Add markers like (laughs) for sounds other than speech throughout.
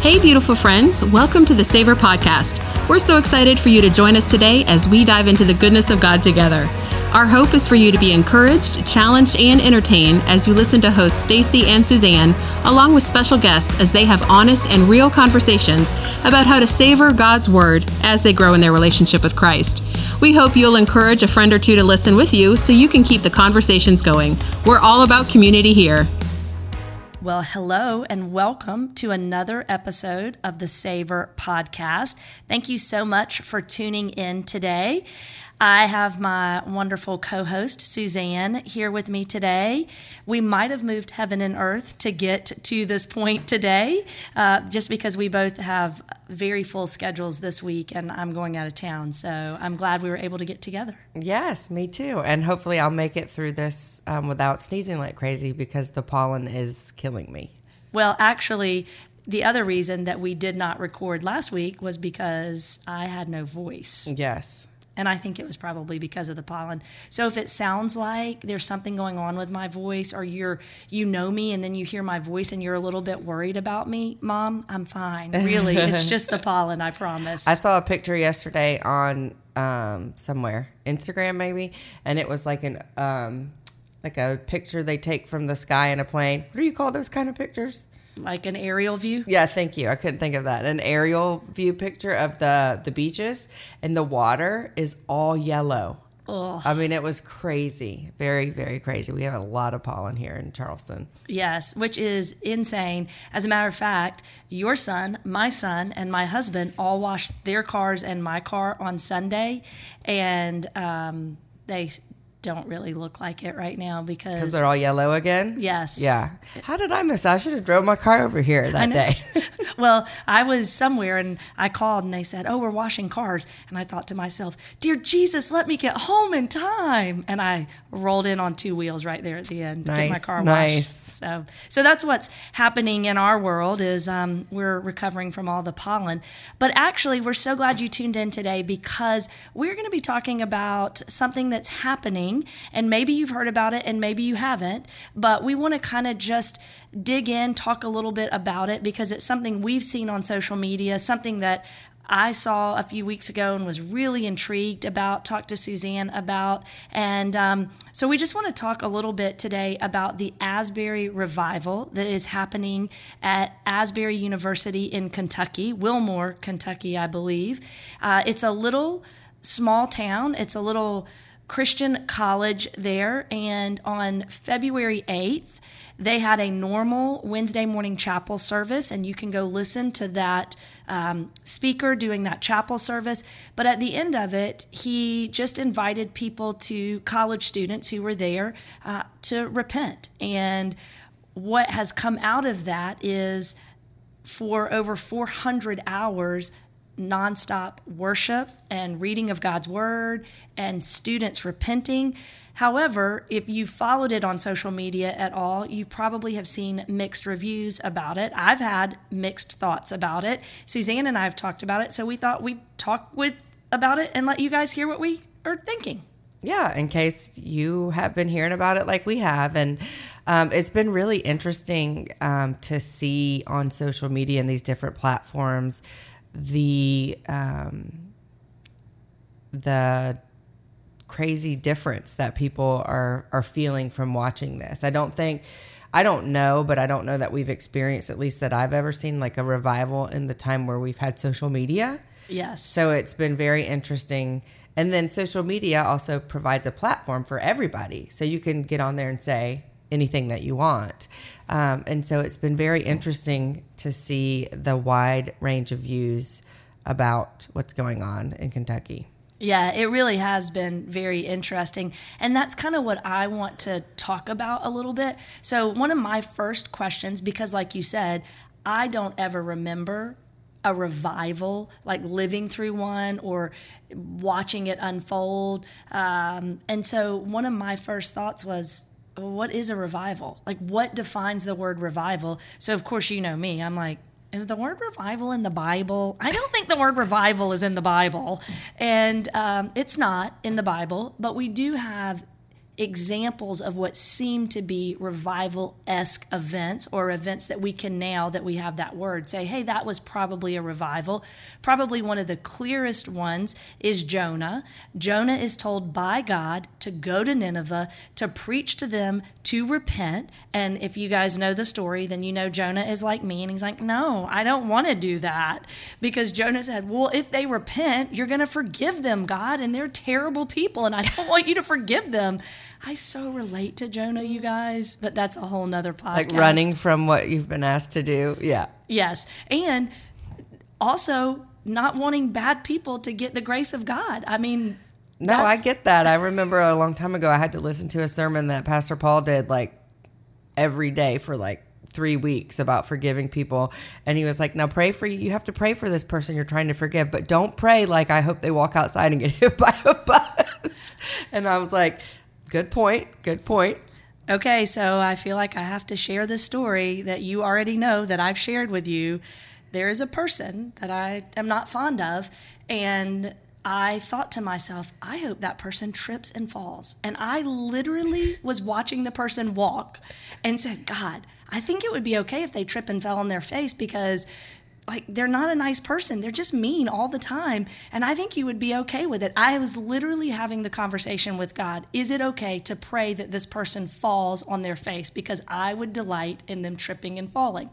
Hey, beautiful friends, welcome to the Savor Podcast. We're so excited for you to join us today as we dive into the goodness of God together. Our hope is for you to be encouraged, challenged, and entertained as you listen to hosts Stacy and Suzanne, along with special guests as they have honest and real conversations about how to savor God's Word as they grow in their relationship with Christ. We hope you'll encourage a friend or two to listen with you so you can keep the conversations going. We're all about community here. Well, hello and welcome to another episode of the Savor Podcast. Thank you so much for tuning in today. I have my wonderful co host, Suzanne, here with me today. We might have moved heaven and earth to get to this point today, uh, just because we both have very full schedules this week and I'm going out of town. So I'm glad we were able to get together. Yes, me too. And hopefully I'll make it through this um, without sneezing like crazy because the pollen is killing me. Well, actually, the other reason that we did not record last week was because I had no voice. Yes. And I think it was probably because of the pollen. So if it sounds like there's something going on with my voice or you're you know me and then you hear my voice and you're a little bit worried about me, mom, I'm fine. Really, it's just the (laughs) pollen, I promise. I saw a picture yesterday on um, somewhere, Instagram maybe, and it was like an um, like a picture they take from the sky in a plane. What do you call those kind of pictures? Like an aerial view. Yeah, thank you. I couldn't think of that. An aerial view picture of the the beaches and the water is all yellow. Ugh. I mean, it was crazy. Very, very crazy. We have a lot of pollen here in Charleston. Yes, which is insane. As a matter of fact, your son, my son, and my husband all washed their cars and my car on Sunday, and um, they don't really look like it right now because Because they're all yellow again? yes, Yeah. How did I miss? I should have drove my car over here that day. (laughs) well, I was somewhere and I called and they said, "Oh, we're washing cars." And I thought to myself, "Dear Jesus, let me get home in time." And I rolled in on two wheels right there at the end to get my Nice, car nice. washed. So, so that's what's happening in our world is um, we're recovering from all the pollen. But actually, we're so glad you tuned in today because we're going to be talking about something that's happening, and maybe you've heard about it, and maybe you haven't. But we want to kind of just dig in, talk a little bit about it because it's something we've seen on social media, something that I saw a few weeks ago and was really intrigued about, talked to Suzanne about. And um, so we just want to talk a little bit today about the Asbury revival that is happening at Asbury University in Kentucky, Wilmore, Kentucky, I believe. Uh, it's a little small town, it's a little Christian college there. And on February 8th, they had a normal Wednesday morning chapel service, and you can go listen to that um, speaker doing that chapel service. But at the end of it, he just invited people to college students who were there uh, to repent. And what has come out of that is for over 400 hours nonstop worship and reading of God's word and students repenting. However, if you followed it on social media at all, you probably have seen mixed reviews about it. I've had mixed thoughts about it. Suzanne and I have talked about it, so we thought we'd talk with about it and let you guys hear what we are thinking. yeah, in case you have been hearing about it like we have. And um, it's been really interesting um, to see on social media and these different platforms the um, the crazy difference that people are are feeling from watching this. I don't think I don't know, but I don't know that we've experienced at least that I've ever seen like a revival in the time where we've had social media. Yes. So it's been very interesting. And then social media also provides a platform for everybody. So you can get on there and say anything that you want. Um, and so it's been very interesting to see the wide range of views about what's going on in Kentucky. Yeah, it really has been very interesting. And that's kind of what I want to talk about a little bit. So, one of my first questions, because like you said, I don't ever remember a revival, like living through one or watching it unfold. Um, and so, one of my first thoughts was, what is a revival? Like, what defines the word revival? So, of course, you know me. I'm like, is the word revival in the Bible? I don't think the word revival is in the Bible. And um, it's not in the Bible, but we do have examples of what seem to be revival esque events or events that we can now that we have that word say, hey, that was probably a revival. Probably one of the clearest ones is Jonah. Jonah is told by God to go to Nineveh to preach to them to repent. And if you guys know the story, then you know Jonah is like me and he's like, no, I don't want to do that. Because Jonah said, well, if they repent, you're going to forgive them, God, and they're terrible people and I don't (laughs) want you to forgive them. I so relate to Jonah, you guys, but that's a whole nother podcast. Like running from what you've been asked to do. Yeah. Yes. And also not wanting bad people to get the grace of God. I mean, no, I get that. I remember a long time ago, I had to listen to a sermon that Pastor Paul did like every day for like three weeks about forgiving people. And he was like, now pray for you. You have to pray for this person you're trying to forgive, but don't pray like, I hope they walk outside and get (laughs) hit by a bus. and I was like, good point. Good point. Okay, so I feel like I have to share the story that you already know that I've shared with you. There is a person that I am not fond of, and I thought to myself, I hope that person trips and falls. And I literally was watching the person walk and said, God, I think it would be okay if they trip and fell on their face because like they're not a nice person. They're just mean all the time. And I think you would be okay with it. I was literally having the conversation with God. Is it okay to pray that this person falls on their face? Because I would delight in them tripping and falling.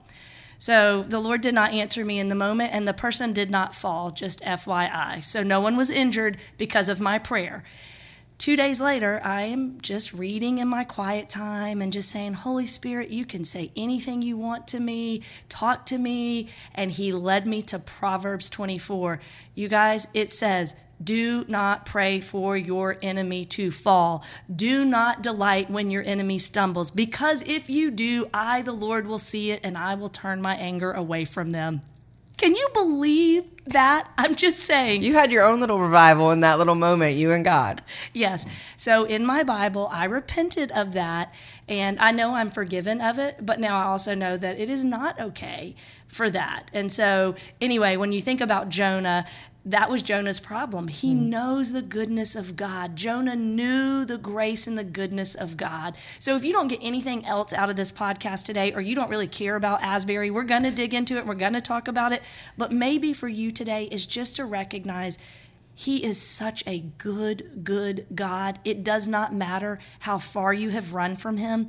So the Lord did not answer me in the moment, and the person did not fall, just FYI. So no one was injured because of my prayer. Two days later, I am just reading in my quiet time and just saying, Holy Spirit, you can say anything you want to me, talk to me. And He led me to Proverbs 24. You guys, it says, do not pray for your enemy to fall. Do not delight when your enemy stumbles, because if you do, I, the Lord, will see it and I will turn my anger away from them. Can you believe that? I'm just saying. You had your own little revival in that little moment, you and God. Yes. So in my Bible, I repented of that and I know I'm forgiven of it, but now I also know that it is not okay for that. And so, anyway, when you think about Jonah, that was Jonah's problem. He mm. knows the goodness of God. Jonah knew the grace and the goodness of God. So if you don't get anything else out of this podcast today, or you don't really care about Asbury, we're going to dig into it. We're going to talk about it. But maybe for you today is just to recognize he is such a good, good God. It does not matter how far you have run from him.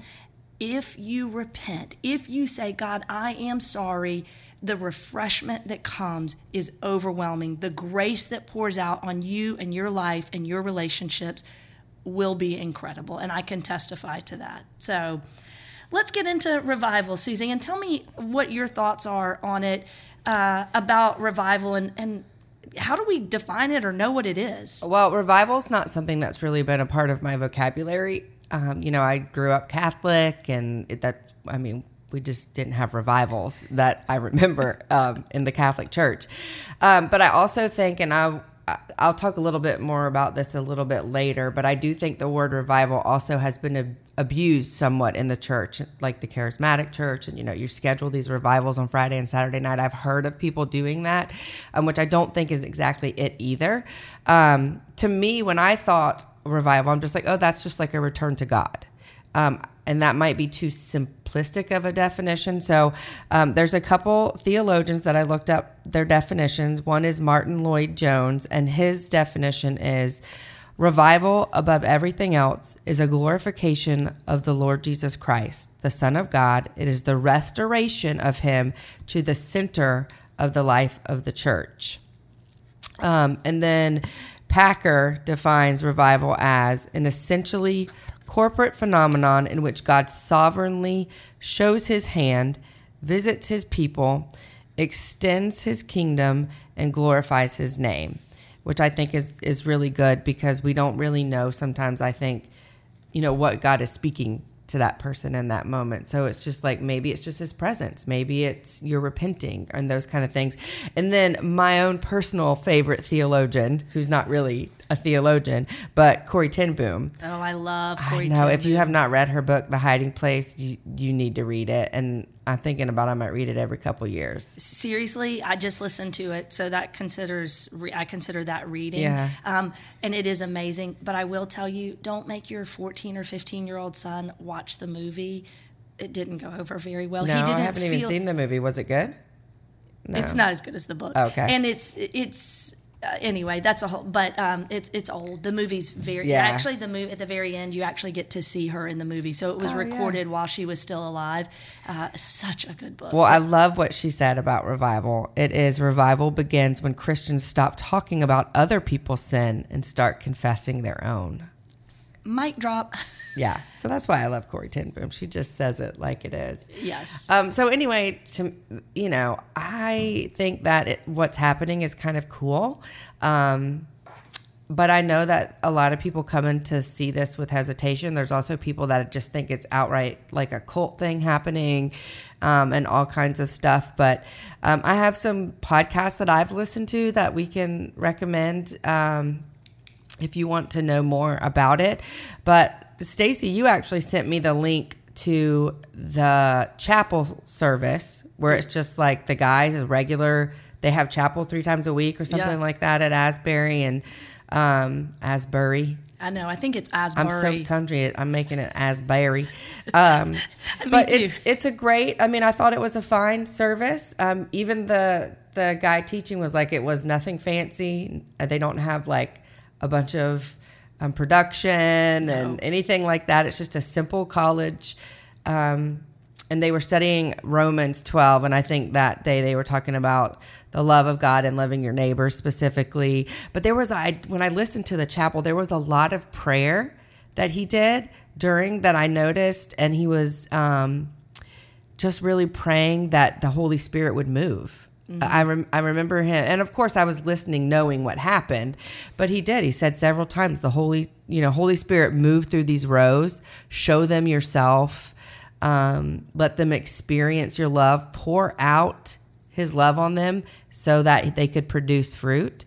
If you repent, if you say, God, I am sorry the refreshment that comes is overwhelming. The grace that pours out on you and your life and your relationships will be incredible. And I can testify to that. So let's get into revival, Susie, and tell me what your thoughts are on it uh, about revival and, and how do we define it or know what it is? Well, revival is not something that's really been a part of my vocabulary. Um, you know, I grew up Catholic, and it, that I mean, we just didn't have revivals that I remember (laughs) um, in the Catholic Church. Um, but I also think, and I, I'll talk a little bit more about this a little bit later, but I do think the word revival also has been abused somewhat in the church, like the charismatic church. And, you know, you schedule these revivals on Friday and Saturday night. I've heard of people doing that, um, which I don't think is exactly it either. Um, to me, when I thought revival, I'm just like, oh, that's just like a return to God. Um, and that might be too simplistic of a definition. So um, there's a couple theologians that I looked up their definitions. One is Martyn Lloyd-Jones, and his definition is revival above everything else is a glorification of the Lord Jesus Christ, the Son of God. It is the restoration of him to the center of the life of the church. Um, and then Packer defines revival as an essentially corporate phenomenon in which God sovereignly shows his hand, visits his people, extends his kingdom, and glorifies his name, which I think is, is really good because we don't really know sometimes, I think, you know, what God is speaking to that person in that moment. So it's just like maybe it's just his presence, maybe it's you're repenting and those kind of things. And then my own personal favorite theologian, who's not really a theologian, but Corrie Ten Boom. Oh, I love I Corrie. know. If you have not read her book, The Hiding Place, you, you need to read it. And I'm thinking about I might read it every couple years. seriously, I just listened to it, so that considers I consider that reading. Yeah. Um, and it is amazing. But I will tell you, don't make your 14 or 15 year old son watch the movie. It didn't go over very well. No, he I didn't haven't even seen the movie. Was it good? No. It's not as good as the book. Okay. And it's it's uh, anyway. That's a whole. But um, it's it's old. The movie's very. Yeah. Actually, the movie at the very end, you actually get to see her in the movie. So it was Oh, yeah. recorded while she was still alive. Uh, such a good book. Well, I love what she said about revival. It is revival begins when Christians stop talking about other people's sin and start confessing their own. Mic drop. (laughs) Yeah. So that's why I love Corrie Ten Boom. She just says it like it is. yes. Um, so anyway, to you know, I think that it, what's happening is kind of cool. Um, but I know that a lot of people come in to see this with hesitation. There's also people that just think it's outright like a cult thing happening um, and all kinds of stuff. But um, I have some podcasts that I've listened to that we can recommend um, if you want to know more about it. But Stacy, you actually sent me the link to the chapel service where it's just like the guys is regular. They have chapel three times a week or something Yeah. like that at Asbury and um, Asbury. I know. I think it's Asbury. I'm so country. I'm making it Asbury. Um, (laughs) but too. it's it's a great. I mean, I thought it was a fine service. Um, even the the guy teaching was like it was nothing fancy. They don't have like a bunch of um, production and anything like that. It's just a simple college. Um, and they were studying Romans 12. And I think that day they were talking about the love of God and loving your neighbor specifically. But there was, I when I listened to the chapel, there was a lot of prayer that he did during that I noticed. And he was um, just really praying that the Holy Spirit would move. I, rem- I remember him, and of course, I was listening, knowing what happened. But he did. He said several times, "The Holy, you know, Holy Spirit, move through these rows, show them yourself, um, let them experience your love, pour out His love on them, so that they could produce fruit."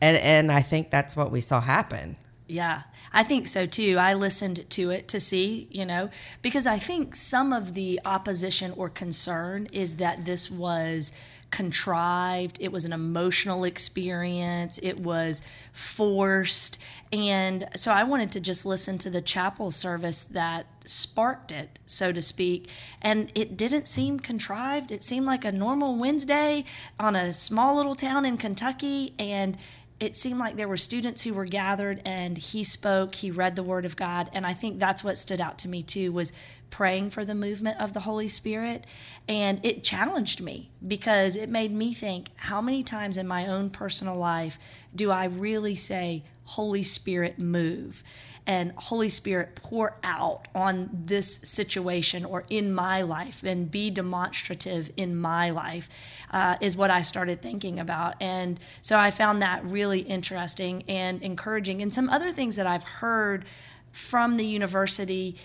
And and I think that's what we saw happen. Yeah, I think so too. I listened to it to see, you know, because I think some of the opposition or concern is that this was contrived, it was an emotional experience, it was forced. And so I wanted to just listen to the chapel service that sparked it, so to speak. And it didn't seem contrived. It seemed like a normal Wednesday on a small little town in Kentucky. And it seemed like there were students who were gathered and he spoke he read the word of god. And i think that's what stood out to me too was praying for the movement of the holy spirit. And it challenged me because it made me think how many times in my own personal life do i really say holy spirit move and Holy Spirit pour out on this situation or in my life and be demonstrative in my life uh, is what I started thinking about. And so I found that really interesting and encouraging. And some other things that I've heard from the university.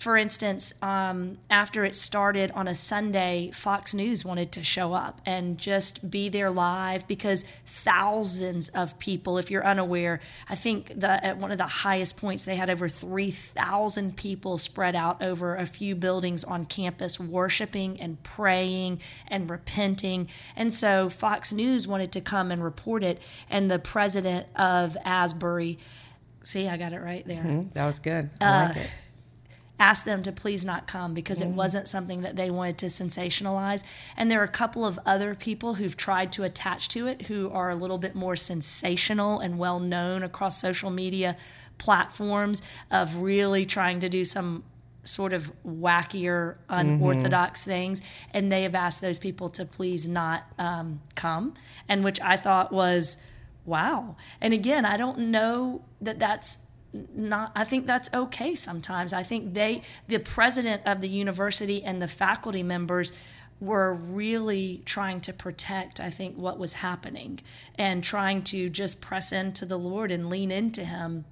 For instance, um, after it started on a Sunday, Fox News wanted to show up and just be there live because thousands of people, if you're unaware, I think the, at one of the highest points, they had over 3,000 people spread out over a few buildings on campus, worshiping and praying and repenting. And so Fox News wanted to come and report it. And the president of Asbury, see, I got it right there Mm, That was good. I Uh, like it. Asked them to please not come because it wasn't something that they wanted to sensationalize. And there are a couple of other people who've tried to attach to it who are a little bit more sensational and well known across social media platforms of really trying to do some sort of wackier, unorthodox things. And they have asked those people to please not um, come, and which I thought was wow. And again, I don't know that that's not i think that's okay sometimes. I think they the president of the university and the faculty members were really trying to protect i think what was happening and trying to just press into the lord and lean into him.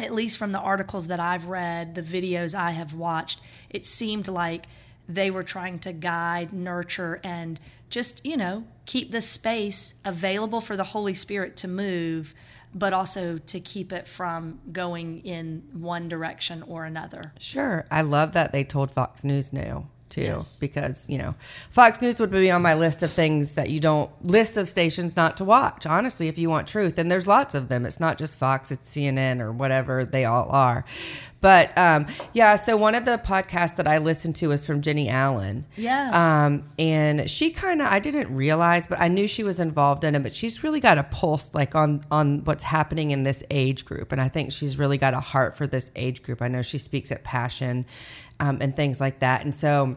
At least from the articles that i've read the videos i have watched it seemed like they were trying to guide nurture and just you know keep the space available for the holy spirit to move but also to keep it from going in one direction or another. Sure. I love that they told Fox News no too Yes. because you know fox news would be on my list of things that you don't list of stations not to watch. Honestly if you want truth and there's lots of them. It's not just fox it's cnn or whatever they all are. But um, yeah so one of the podcasts that i listened to is from jennie allen. Yes. um, and she kind of i didn't realize but i knew she was involved in it but she's really got a pulse like on on what's happening in this age group and i think she's really got a heart for this age group. I know she speaks at passion um, and things like that and so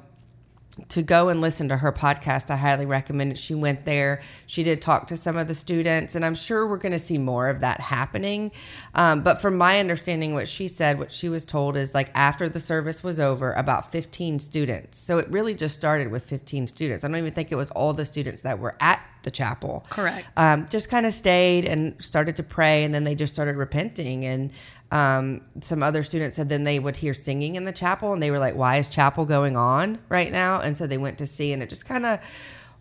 to go and listen to her podcast, I highly recommend it. She went there. She did talk to some of the students, and I'm sure we're going to see more of that happening. Um, but from my understanding, what she said, what she was told is like after the service was over, about 15 students. So it really just started with 15 students. I don't even think it was all the students that were at the chapel. Correct. Um, just kind of stayed and started to pray, and then they just started repenting. And um, some other students said then they would hear singing in the chapel, and they were like, "Why is chapel going on right now?" And so they went to see, and it just kind of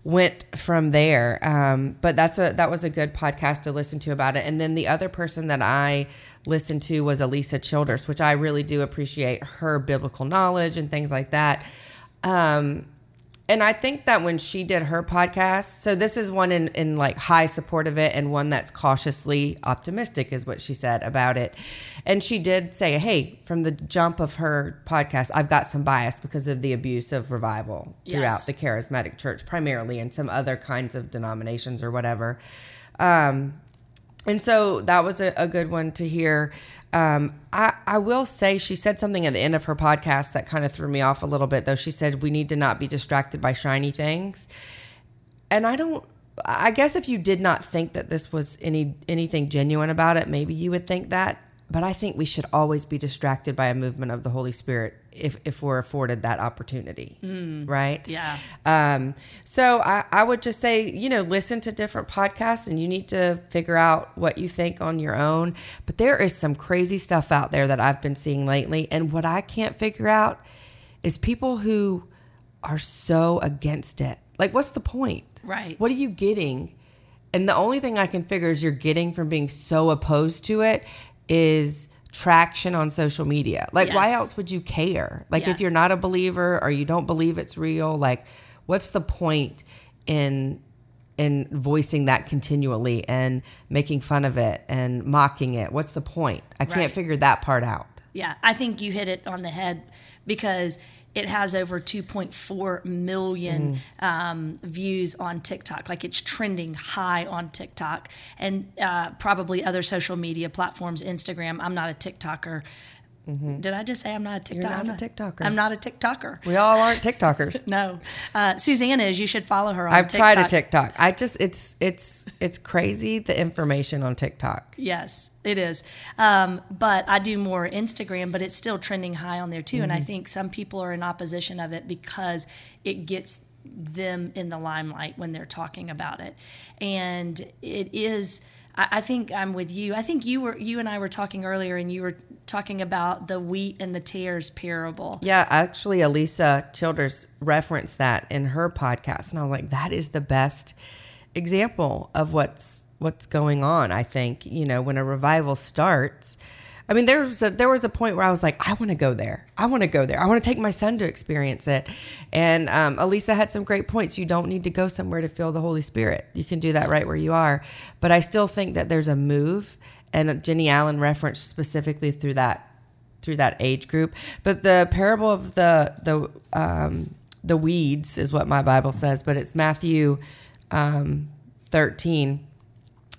went from there. Um, but that's a that was a good podcast to listen to about it. And then the other person that I listened to was Alisa Childers, which I really do appreciate her biblical knowledge and things like that. Um, and I think that when she did her podcast, so this is one in, in like high support of it and one that's cautiously optimistic, is what she said about it. And she did say, hey, from the jump of her podcast, I've got some bias because of the abuse of revival throughout Yes. the charismatic church, primarily, and some other kinds of denominations or whatever. Um, and so that was a, a good one to hear. Um, I, I will say she said something at the end of her podcast that kind of threw me off a little bit, though. She said, We need to not be distracted by shiny things. And I don't, I guess if you did not think that this was any anything genuine about it, maybe you would think that. But I think we should always be distracted by a movement of the Holy Spirit if, if we're afforded that opportunity. Right? Yeah. Um, so I, I would just say, you know, listen to different podcasts and you need to figure out what you think on your own. But there is some crazy stuff out there that I've been seeing lately. And what I can't figure out is people who are so against it. Like, what's the point? Right. What are you getting? And the only thing I can figure is you're getting from being so opposed to it is traction on social media. Like, why else would you care? Like, Yeah. if you're not a believer or you don't believe it's real, like, what's the point in in voicing that continually and making fun of it and mocking it? What's the point? I can't Right. figure that part out. Yeah, I think you hit it on the head because it has over 2.4 million um, views on TikTok. Like it's trending high on TikTok and uh, probably other social media platforms, Instagram. I'm not a TikToker. Did I just say I'm not a TikToker? not I'm a TikToker. I'm not a TikToker. We all aren't (laughs) TikTokers. No, uh, Susanna is. You should follow her on TikTok. I've TikTok. tried a TikTok. I just it's it's it's crazy the information on TikTok. Yes, it is. Um, but I do more Instagram, but it's still trending high on there too. Mm-hmm. And I think some people are in opposition of it because it gets them in the limelight when they're talking about it. And it is. I think I'm with you. I think you were you and I were talking earlier, and you were talking about the wheat and the tares parable. Yeah, actually, Alisa Childers referenced that in her podcast, and I was like, that is the best example of what's what's going on. I think you know when a revival starts. I mean, there was a, there was a point where I was like, I want to go there. I want to go there. I want to take my son to experience it. And um, Alisa had some great points. You don't need to go somewhere to feel the Holy Spirit. You can do that right where you are. But I still think that there's a move, and Jennie Allen referenced specifically through that through that age group. But the parable of the the um, the weeds is what my Bible says, but it's Matthew um, thirteen,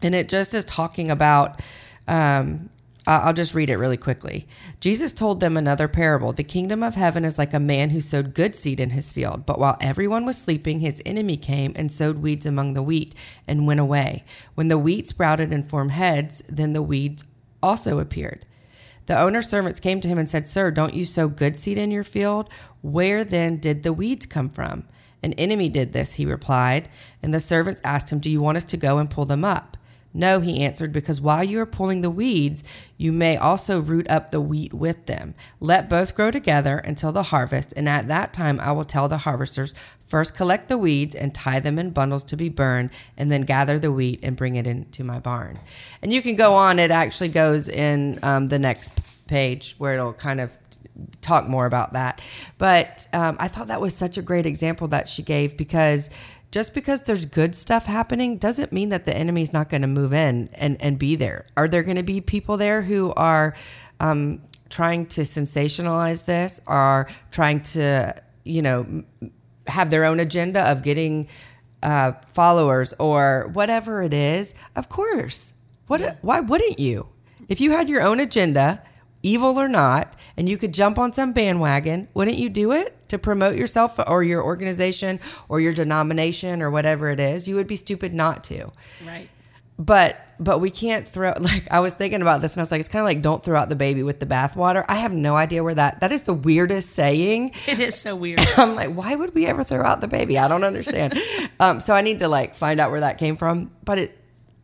and it just is talking about. Um, I'll just read it really quickly. Jesus told them another parable. The kingdom of heaven is like a man who sowed good seed in his field, but while everyone was sleeping, his enemy came and sowed weeds among the wheat and went away. When the wheat sprouted and formed heads, then the weeds also appeared. The owner's servants came to him and said, Sir, don't you sow good seed in your field? Where then did the weeds come from? An enemy did this, he replied. And the servants asked him, Do you want us to go and pull them up? No, he answered, because while you are pulling the weeds, you may also root up the wheat with them. Let both grow together until the harvest, and at that time I will tell the harvesters first collect the weeds and tie them in bundles to be burned, and then gather the wheat and bring it into my barn. And you can go on, it actually goes in um, the next page where it'll kind of talk more about that. But um, I thought that was such a great example that she gave because just because there's good stuff happening doesn't mean that the enemy's not going to move in and, and be there. Are there going to be people there who are um, trying to sensationalize this, are trying to, you know, have their own agenda of getting uh, followers or whatever it is? Of course. What? Why wouldn't you? If you had your own agenda, evil or not, and you could jump on some bandwagon, wouldn't you do it? to promote yourself or your organization or your denomination or whatever it is, you would be stupid not to. Right. But but we can't throw (laughs) like I was thinking about this and I was like, it's kind of like don't throw out the baby with the bathwater. I have no idea where that that is the weirdest saying. (laughs) It is so weird. (laughs) I'm like, why would we ever throw out the baby? I don't understand. um, so I need to like find out where that came from. But it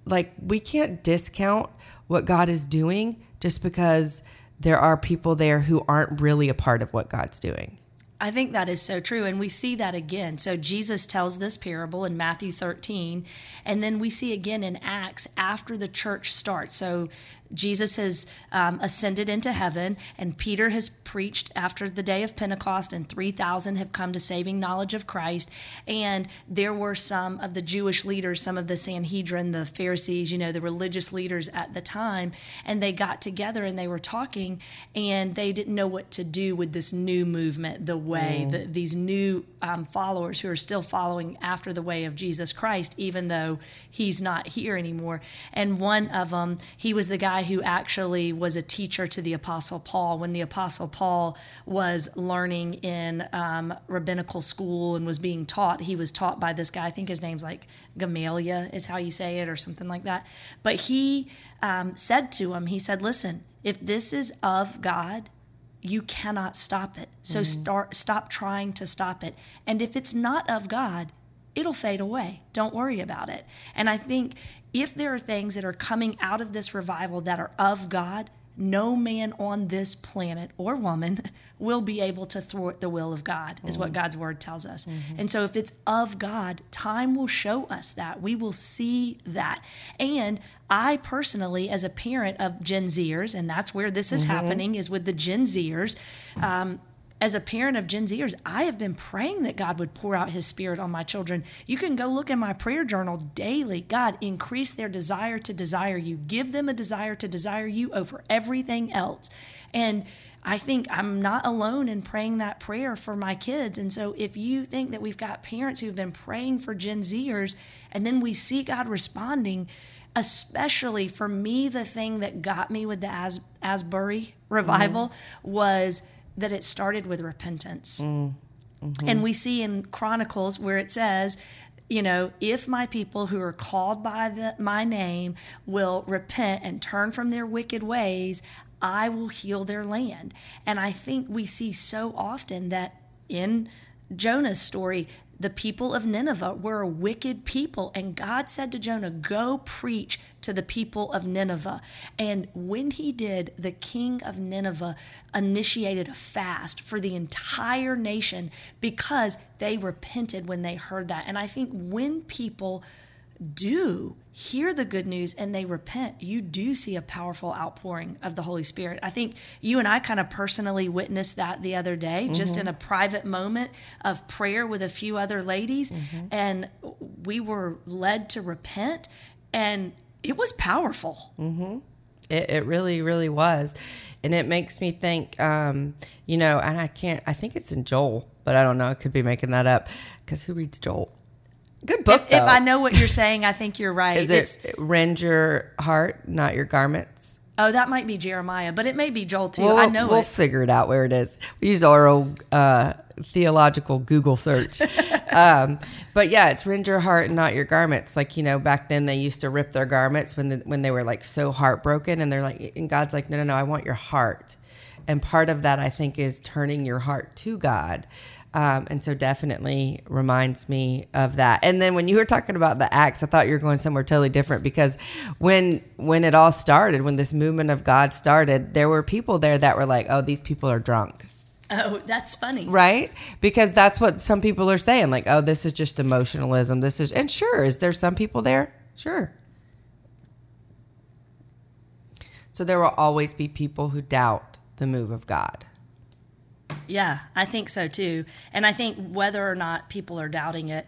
like we can't discount what God is doing just because there are people there who aren't really a part of what God's doing. I think that is so true. And we see that again. So Jesus tells this parable in Matthew 13. And then we see again in Acts after the church starts. So Jesus has um, ascended into heaven, and Peter has preached after the day of Pentecost, and 3,000 have come to saving knowledge of Christ. And there were some of the Jewish leaders, some of the Sanhedrin, the Pharisees, you know, the religious leaders at the time, and they got together and they were talking, and they didn't know what to do with this new movement, the way, mm. the, these new um, followers who are still following after the way of Jesus Christ, even though he's not here anymore. And one of them, he was the guy who actually was a teacher to the Apostle Paul when the Apostle Paul was learning in um, rabbinical school and was being taught. He was taught by this guy, I think his name's like Gamaliel, is how you say it, or something like that. But he um, said to him, he said, Listen, if this is of God, you cannot stop it. So mm-hmm. start stop trying to stop it. And if it's not of God, it'll fade away. Don't worry about it. And I think if there are things that are coming out of this revival that are of God, no man on this planet or woman (laughs) will be able to thwart the will of God, is mm-hmm. what God's word tells us. Mm-hmm. And so, if it's of God, time will show us that. We will see that. And I personally, as a parent of Gen Zers, and that's where this is mm-hmm. happening, is with the Gen Zers. Um, as a parent of Gen Zers, I have been praying that God would pour out his spirit on my children. You can go look in my prayer journal daily. God, increase their desire to desire you. Give them a desire to desire you over everything else. And I think I'm not alone in praying that prayer for my kids. And so if you think that we've got parents who've been praying for Gen Zers and then we see God responding, especially for me, the thing that got me with the As- Asbury revival mm-hmm. was that it started with repentance. Mm. Mm-hmm. And we see in Chronicles where it says, you know, if my people who are called by the, my name will repent and turn from their wicked ways, I will heal their land. And I think we see so often that in Jonah's story, the people of Nineveh were a wicked people. And God said to Jonah, Go preach to the people of Nineveh. And when he did, the king of Nineveh initiated a fast for the entire nation because they repented when they heard that. And I think when people do hear the good news and they repent, you do see a powerful outpouring of the Holy Spirit. I think you and I kind of personally witnessed that the other day, mm-hmm. just in a private moment of prayer with a few other ladies. Mm-hmm. And we were led to repent, and it was powerful. Mm-hmm. It, it, really, really was. And it makes me think, um, you know, and I can't, I think it's in Joel, but I don't know. I could be making that up because who reads Joel? Good book. If, if, I know what you're saying, I think you're right. Is it's, it rend your heart, not your garments? Oh, that might be Jeremiah, but it may be Joel too. We'll, I know we'll it. figure it out where it is. We use our old uh, theological Google search. (laughs) um, but yeah, it's rend your heart and not your garments. Like you know, back then they used to rip their garments when the, when they were like so heartbroken, and they're like, and God's like, no, no, no, I want your heart. And part of that, I think, is turning your heart to God Um, and so definitely reminds me of that. And then when you were talking about the acts, I thought you were going somewhere totally different because when when it all started, when this movement of God started, there were people there that were like, "Oh, these people are drunk." Oh, that's funny. Right? Because that's what some people are saying like, "Oh, this is just emotionalism. This is And sure, is there some people there? Sure. So there will always be people who doubt the move of God. Yeah, I think so too. And I think whether or not people are doubting it,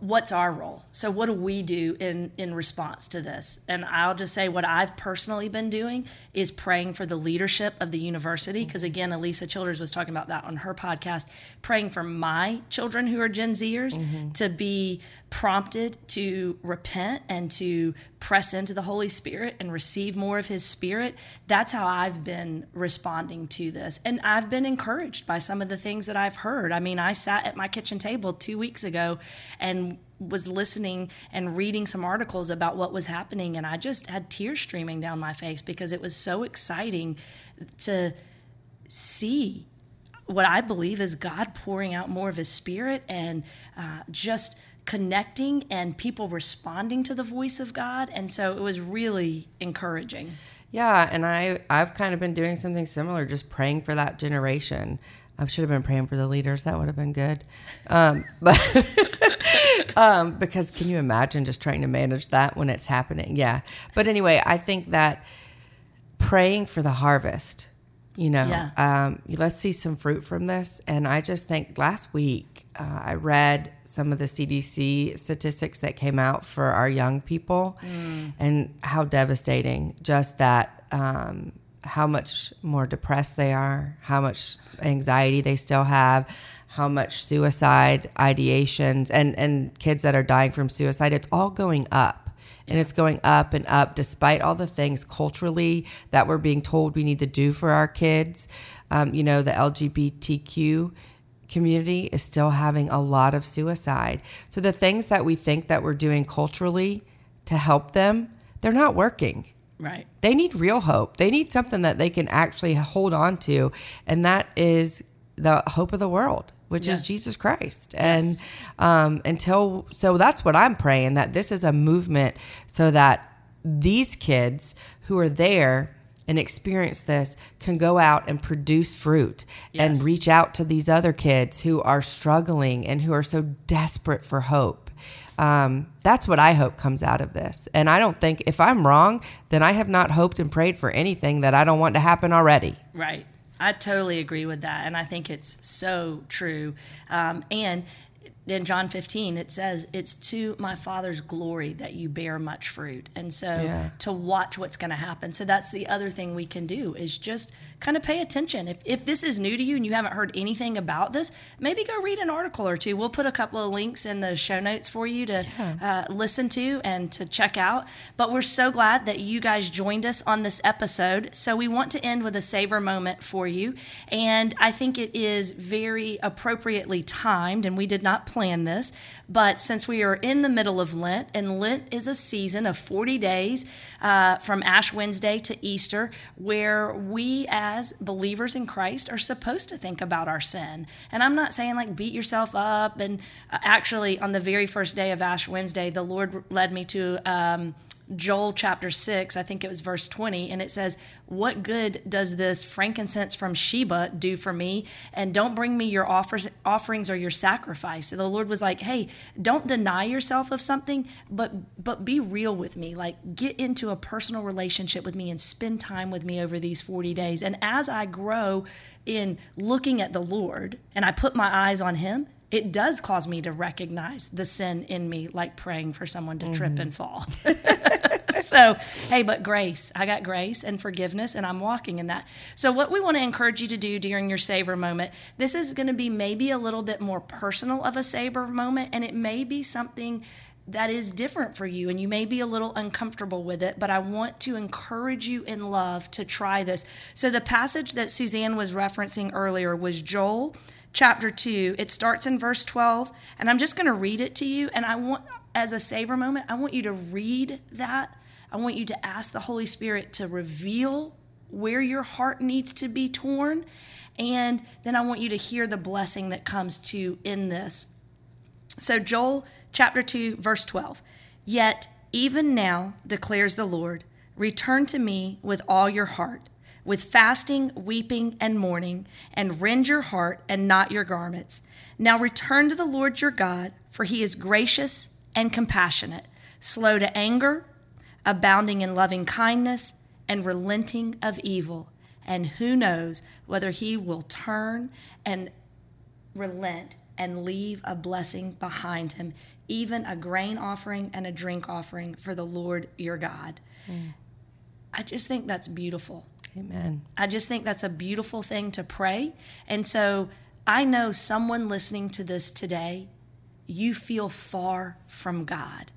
what's our role? So what do we do in in response to this? And I'll just say what I've personally been doing is praying for the leadership of the university because again, Alisa Childers was talking about that on her podcast, praying for my children who are Gen Zers mm-hmm. to be prompted to repent and to press into the Holy Spirit and receive more of His Spirit. That's how I've been responding to this. And I've been encouraged by some of the things that I've heard. I mean, I sat at my kitchen table two weeks ago and was listening and reading some articles about what was happening, and I just had tears streaming down my face because it was so exciting to see what I believe is God pouring out more of His Spirit and uh, just connecting and people responding to the voice of God. And so it was really encouraging. Yeah, and I I've kind of been doing something similar, just praying for that generation. I should have been praying for the leaders. That would have been good. Um, (laughs) but (laughs) um, because can you imagine just trying to manage that when it's happening? Yeah. But anyway, I think that praying for the harvest, you know, yeah. um, let's see some fruit from this. And I just think last week uh, I read some of the CDC statistics that came out for our young people mm. and how devastating just that, um, how much more depressed they are, how much anxiety they still have, how much suicide ideations, and, and kids that are dying from suicide. It's all going up. And it's going up and up despite all the things culturally that we're being told we need to do for our kids. Um, you know, the LGBTQ community is still having a lot of suicide. So the things that we think that we're doing culturally to help them, they're not working. Right. They need real hope. They need something that they can actually hold on to, and that is the hope of the world, which is Jesus Christ. Yes. And um, until so, that's what I'm praying that this is a movement so that these kids who are there and experience this can go out and produce fruit yes. and reach out to these other kids who are struggling and who are so desperate for hope. Um, that's what I hope comes out of this. And I don't think if I'm wrong, then I have not hoped and prayed for anything that I don't want to happen already. Right. I totally agree with that. And I think it's so true. Um, and in John 15, it says, It's to my Father's glory that you bear much fruit. And so yeah. to watch what's going to happen. So that's the other thing we can do is just kind of pay attention. If, if this is new to you and you haven't heard anything about this, maybe go read an article or two. We'll put a couple of links in the show notes for you to yeah. uh, listen to and to check out. But we're so glad that you guys joined us on this episode. So we want to end with a savor moment for you. And I think it is very appropriately timed, and we did not plan this, but since we are in the middle of Lent, and Lent is a season of 40 days uh, from Ash Wednesday to Easter, where we as believers in Christ are supposed to think about our sin. And I'm not saying like beat yourself up. And uh, actually, on the very first day of Ash Wednesday, the Lord led me to. Um, Joel chapter 6, I think it was verse 20, and it says, What good does this frankincense from Sheba do for me? And don't bring me your offers, offerings or your sacrifice. And the Lord was like, Hey, don't deny yourself of something, but but be real with me. Like get into a personal relationship with me and spend time with me over these 40 days. And as I grow in looking at the Lord and I put my eyes on him, it does cause me to recognize the sin in me, like praying for someone to mm-hmm. trip and fall. (laughs) so, hey, but grace, I got grace and forgiveness, and I'm walking in that. So, what we want to encourage you to do during your savor moment, this is going to be maybe a little bit more personal of a savor moment, and it may be something that is different for you and you may be a little uncomfortable with it, but I want to encourage you in love to try this. So, the passage that Suzanne was referencing earlier was Joel chapter 2. It starts in verse 12, and I'm just going to read it to you. And I want, as a savor moment, I want you to read that. I want you to ask the Holy Spirit to reveal where your heart needs to be torn And then I want you to hear the blessing that comes to in this. So, Joel chapter 2, verse 12. Yet, even now, declares the Lord, return to me with all your heart, with fasting, weeping, and mourning, and rend your heart and not your garments. Now return to the Lord your God, for he is gracious and compassionate, slow to anger, abounding in loving kindness, and relenting of evil. And who knows whether he will turn and relent and leave a blessing behind him, even a grain offering and a drink offering for the Lord your God. Mm. I just think that's beautiful. Amen. I just think that's a beautiful thing to pray. And so I know someone listening to this today, you feel far from God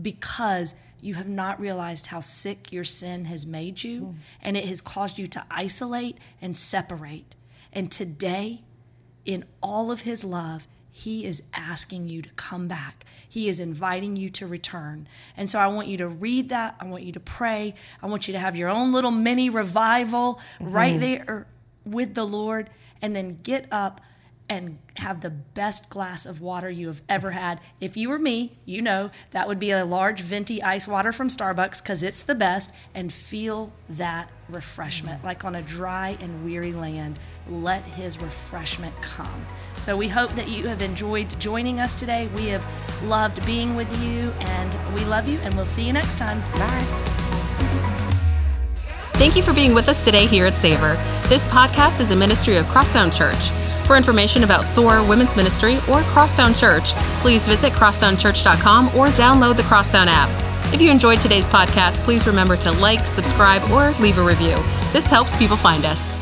because you have not realized how sick your sin has made you mm. and it has caused you to isolate and separate. And today, in all of His love, He is asking you to come back. He is inviting you to return. And so I want you to read that. I want you to pray. I want you to have your own little mini revival mm-hmm. right there with the Lord and then get up and have the best glass of water you have ever had. If you were me, you know that would be a large venti ice water from Starbucks because it's the best, and feel that refreshment. Like on a dry and weary land, let His refreshment come. So we hope that you have enjoyed joining us today. We have loved being with you, and we love you, and we'll see you next time. Bye. Thank you for being with us today here at Savor. This podcast is a ministry of Crosstown Church. For information about SOAR Women's Ministry or Crosstown Church, please visit crosstownchurch.com or download the Crosstown app. If you enjoyed today's podcast, please remember to like, subscribe, or leave a review. This helps people find us.